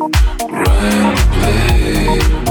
Right way.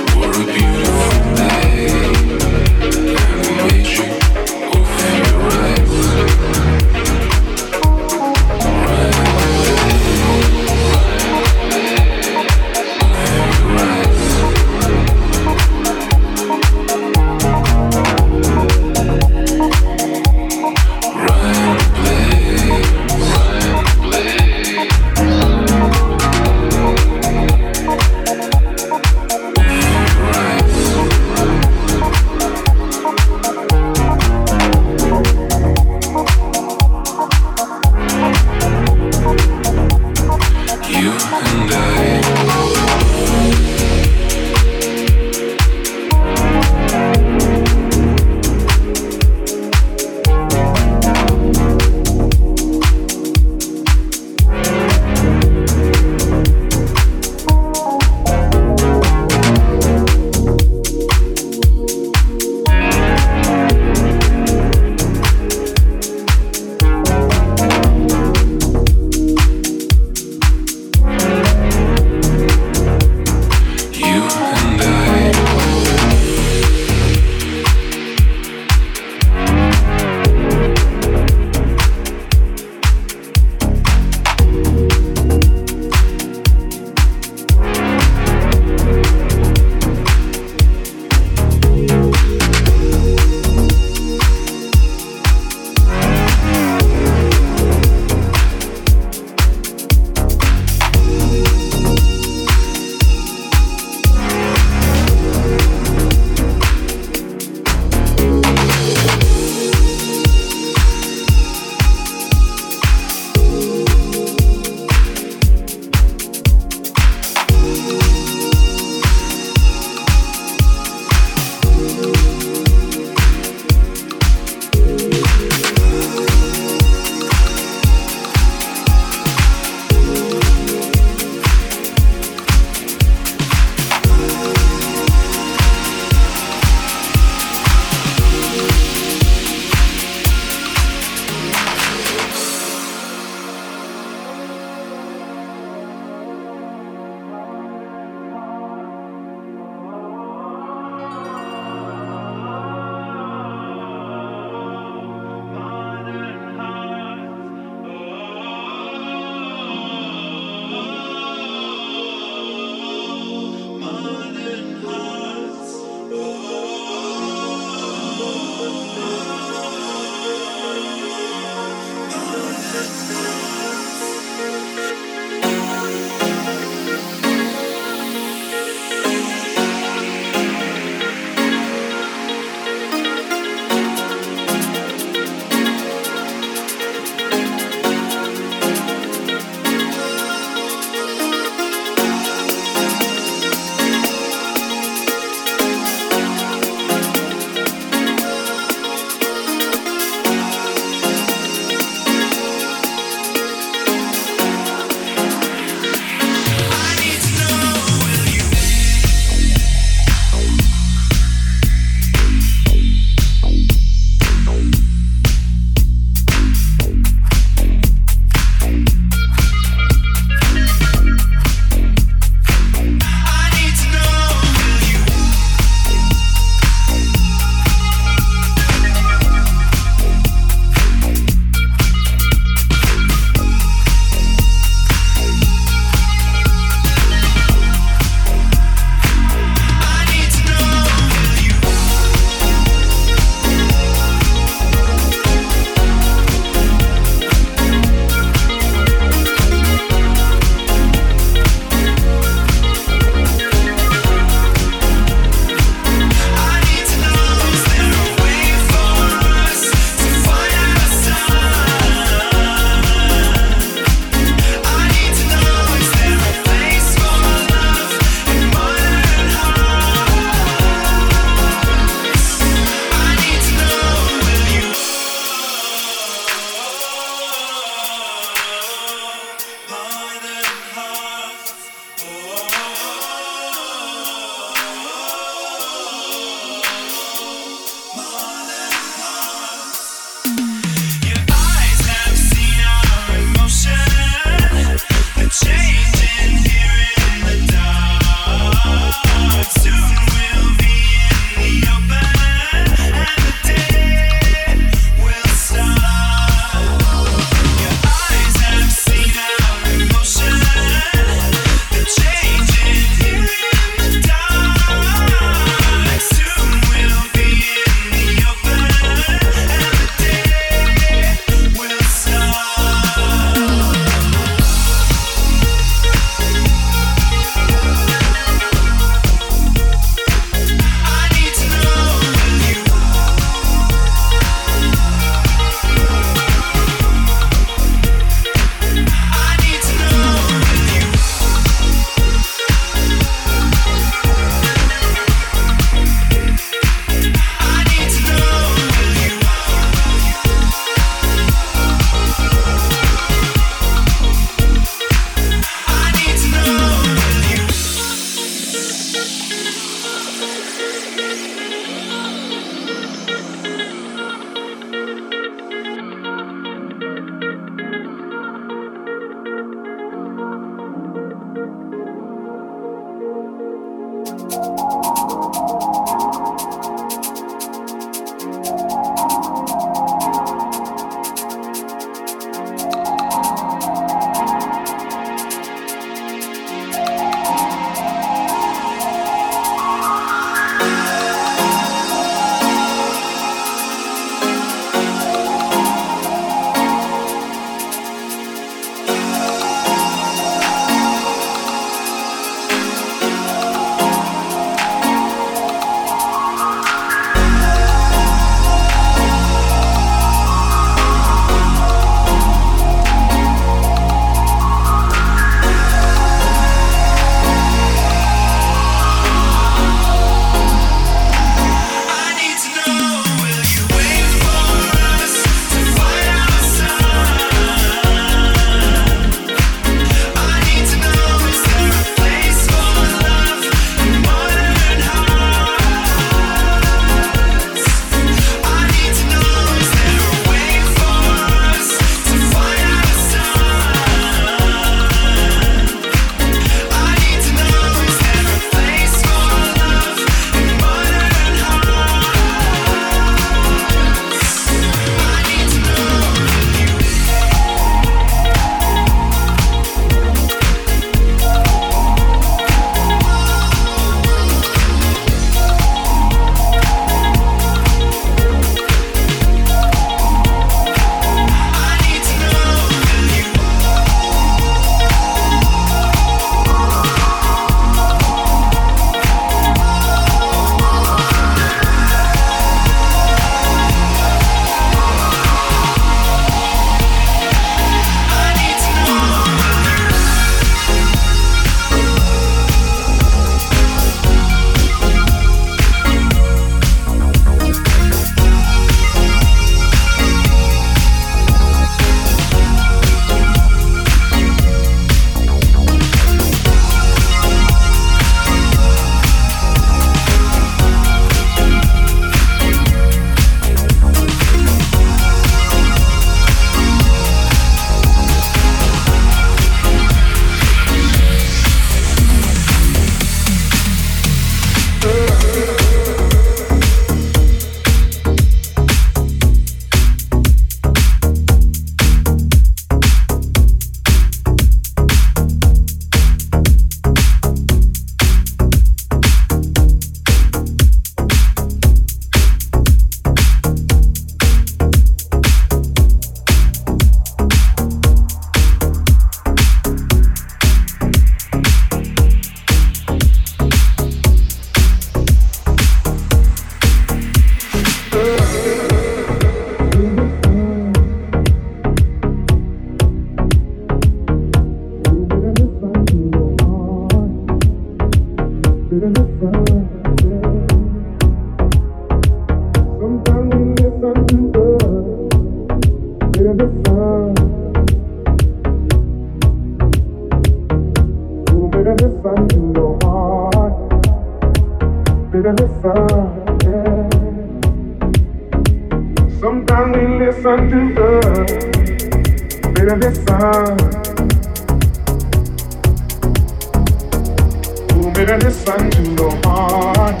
Better listen to your heart.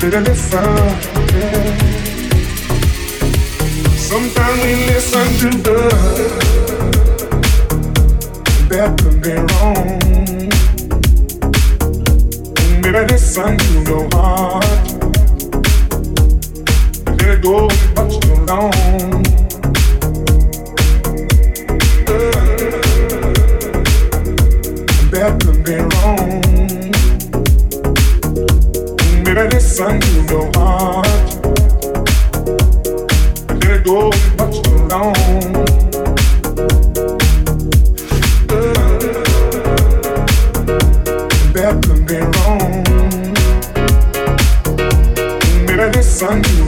Better listen. Yeah. Sometimes we listen to the that could be wrong. Better listen to your heart. Let it go much too long. that could be wrong. Did listen to your heart? Let it go much too long? That could be wrong. Did listen to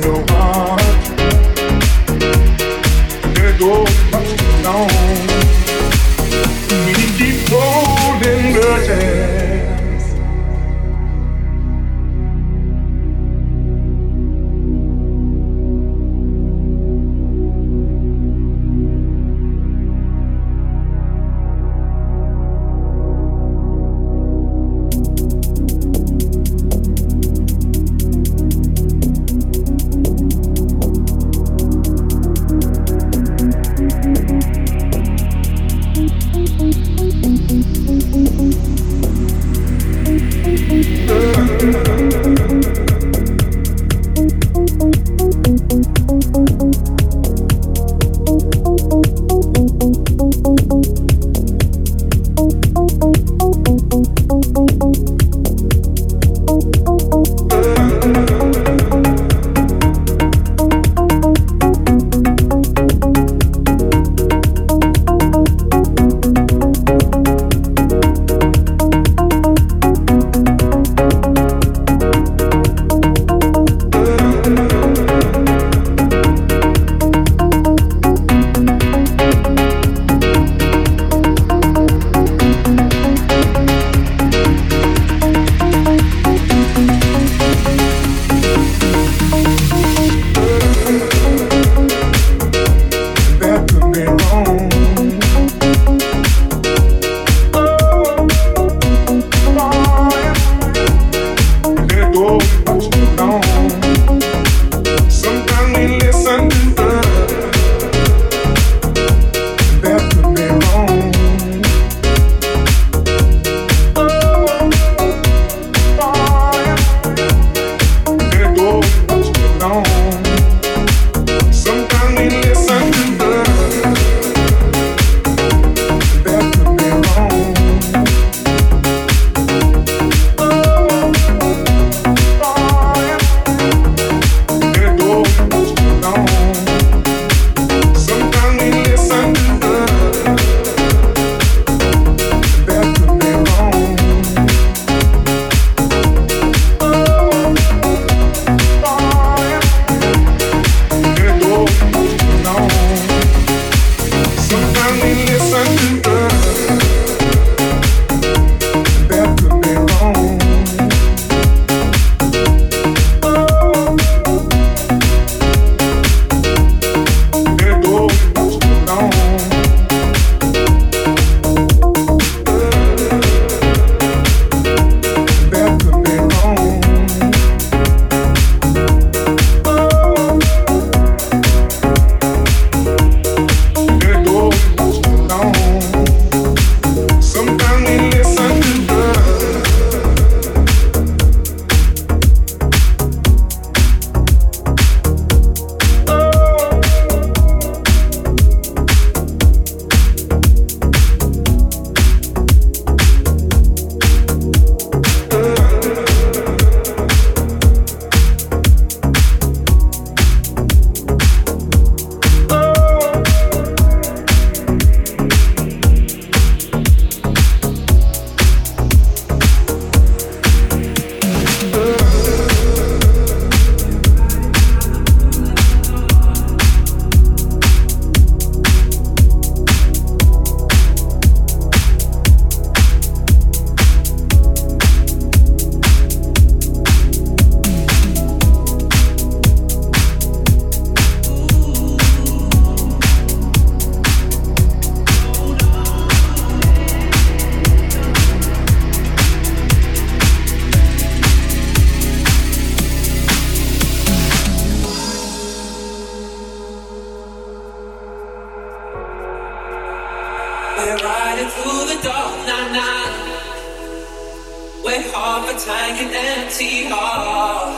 off a tank and empty heart.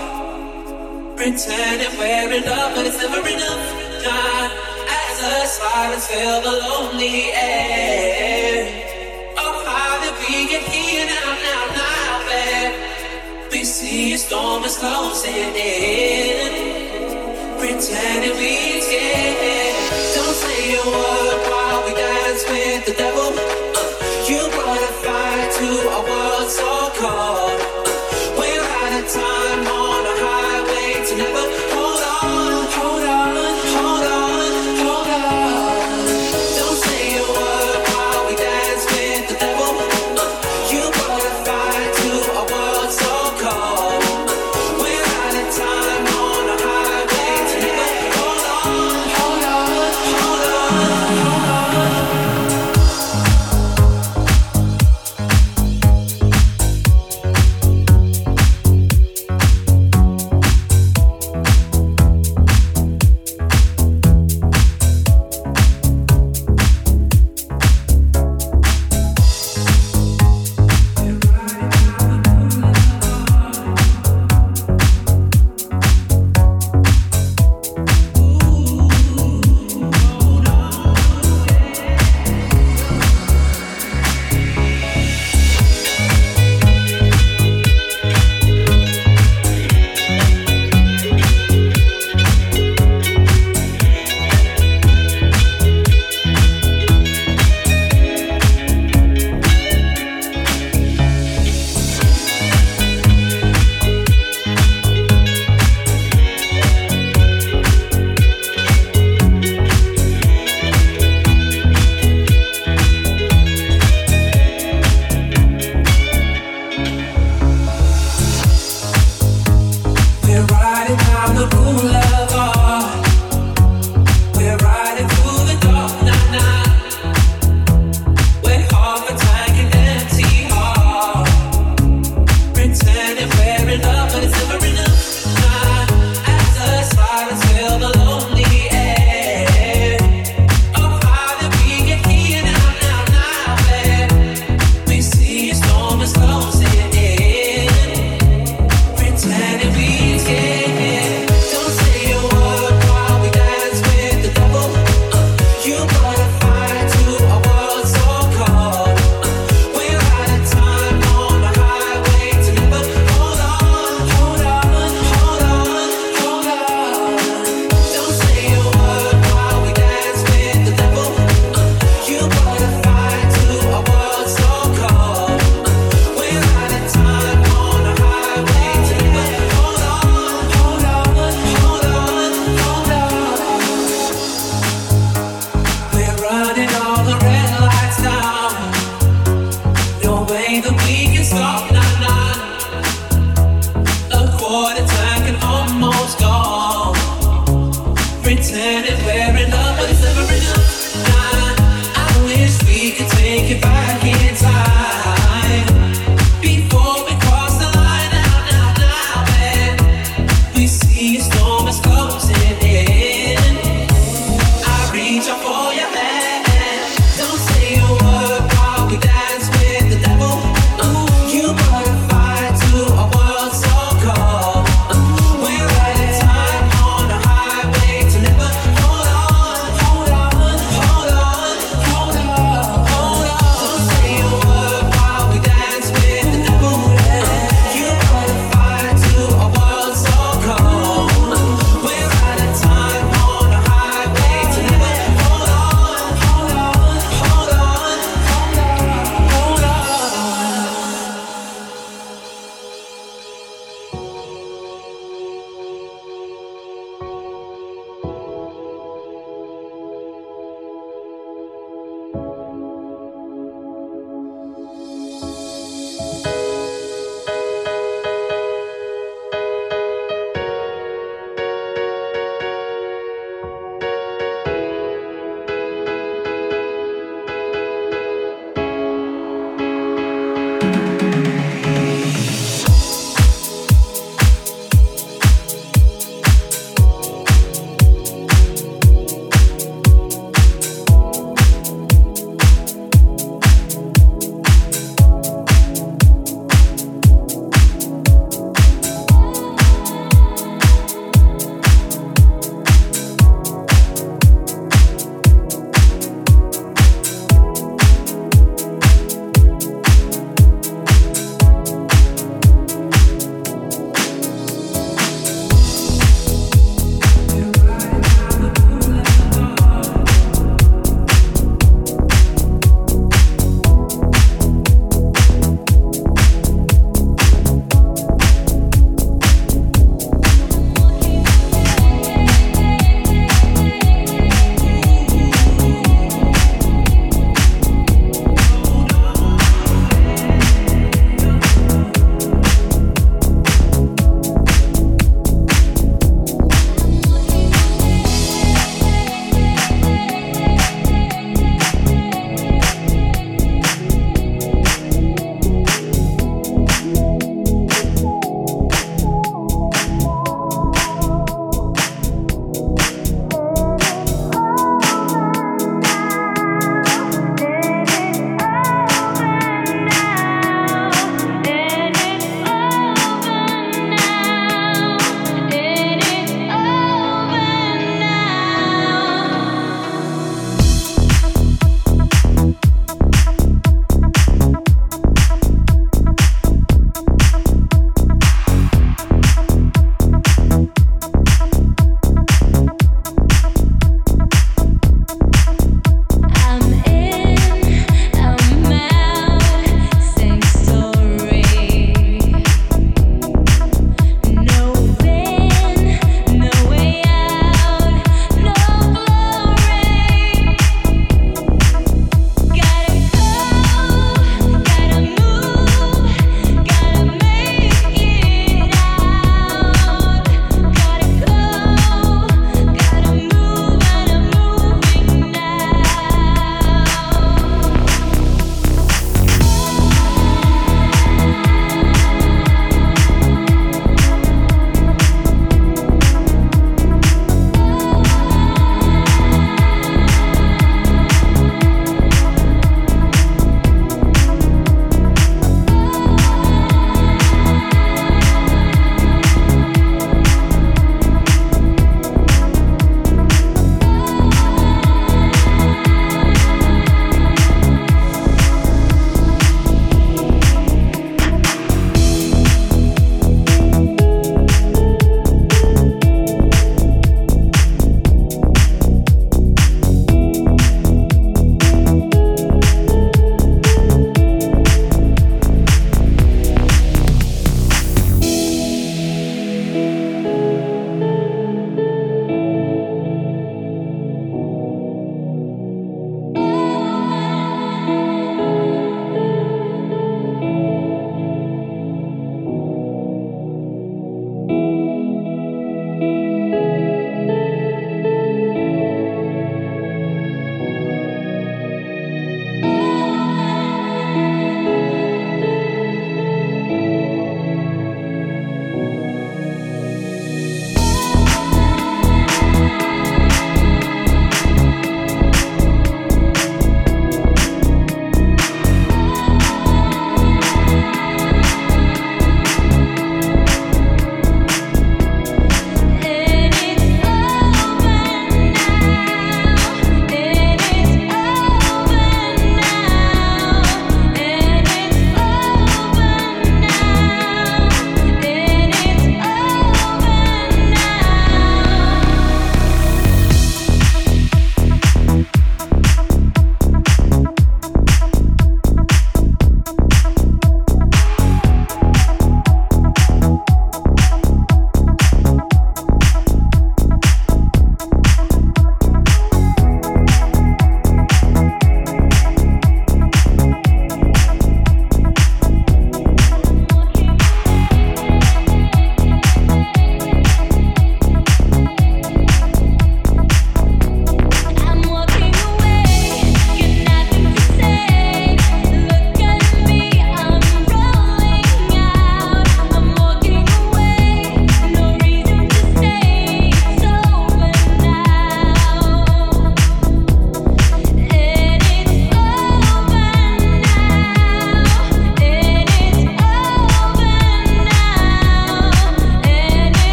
Pretending we're in love, but it's never enough. Not as the silence fill the lonely air. Oh, how did we get here now, now, now, babe? We see a storm is closing in. Pretending we scared. Don't say a word while we dance with the devil. Uh, you brought a fire to a world so cold. Time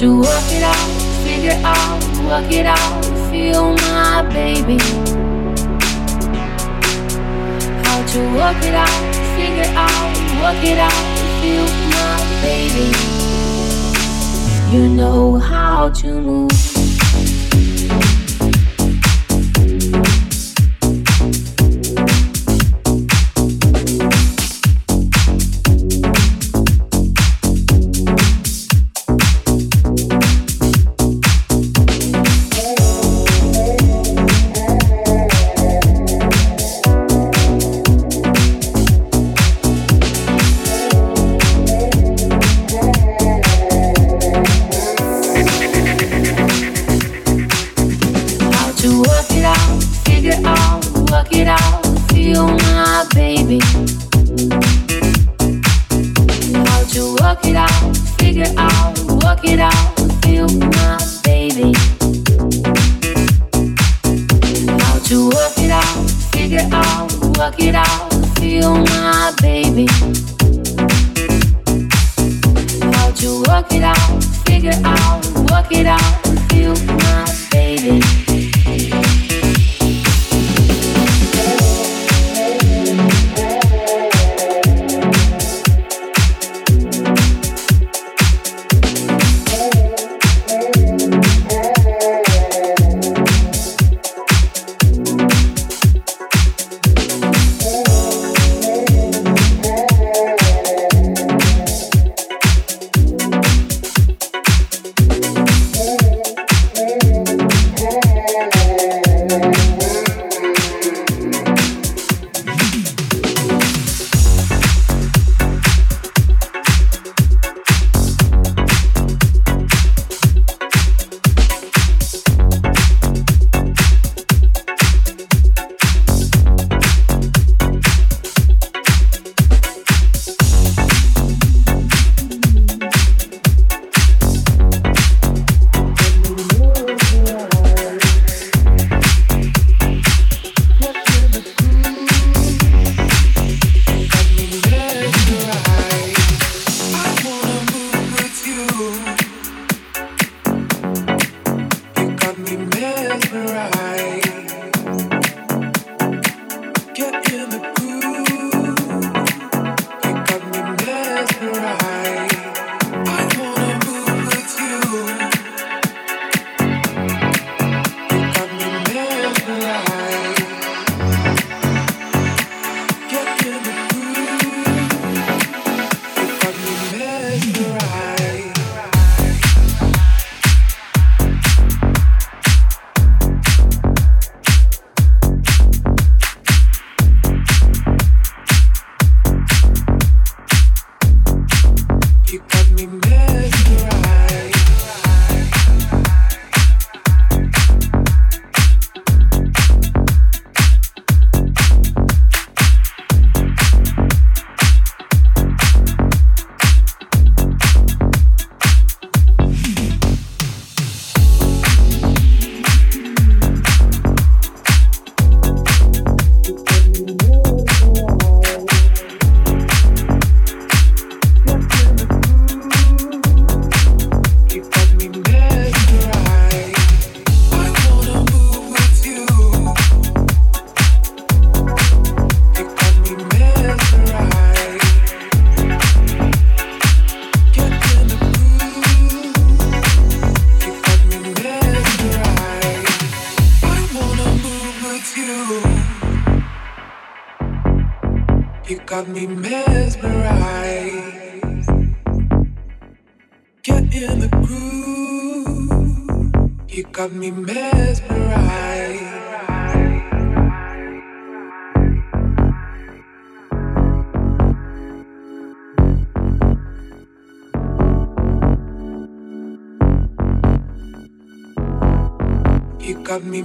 to work it out, figure out, work it out, feel my baby. How to work it out, figure out, work it out, feel my baby. You know how to move. Got me mesmerized. You got me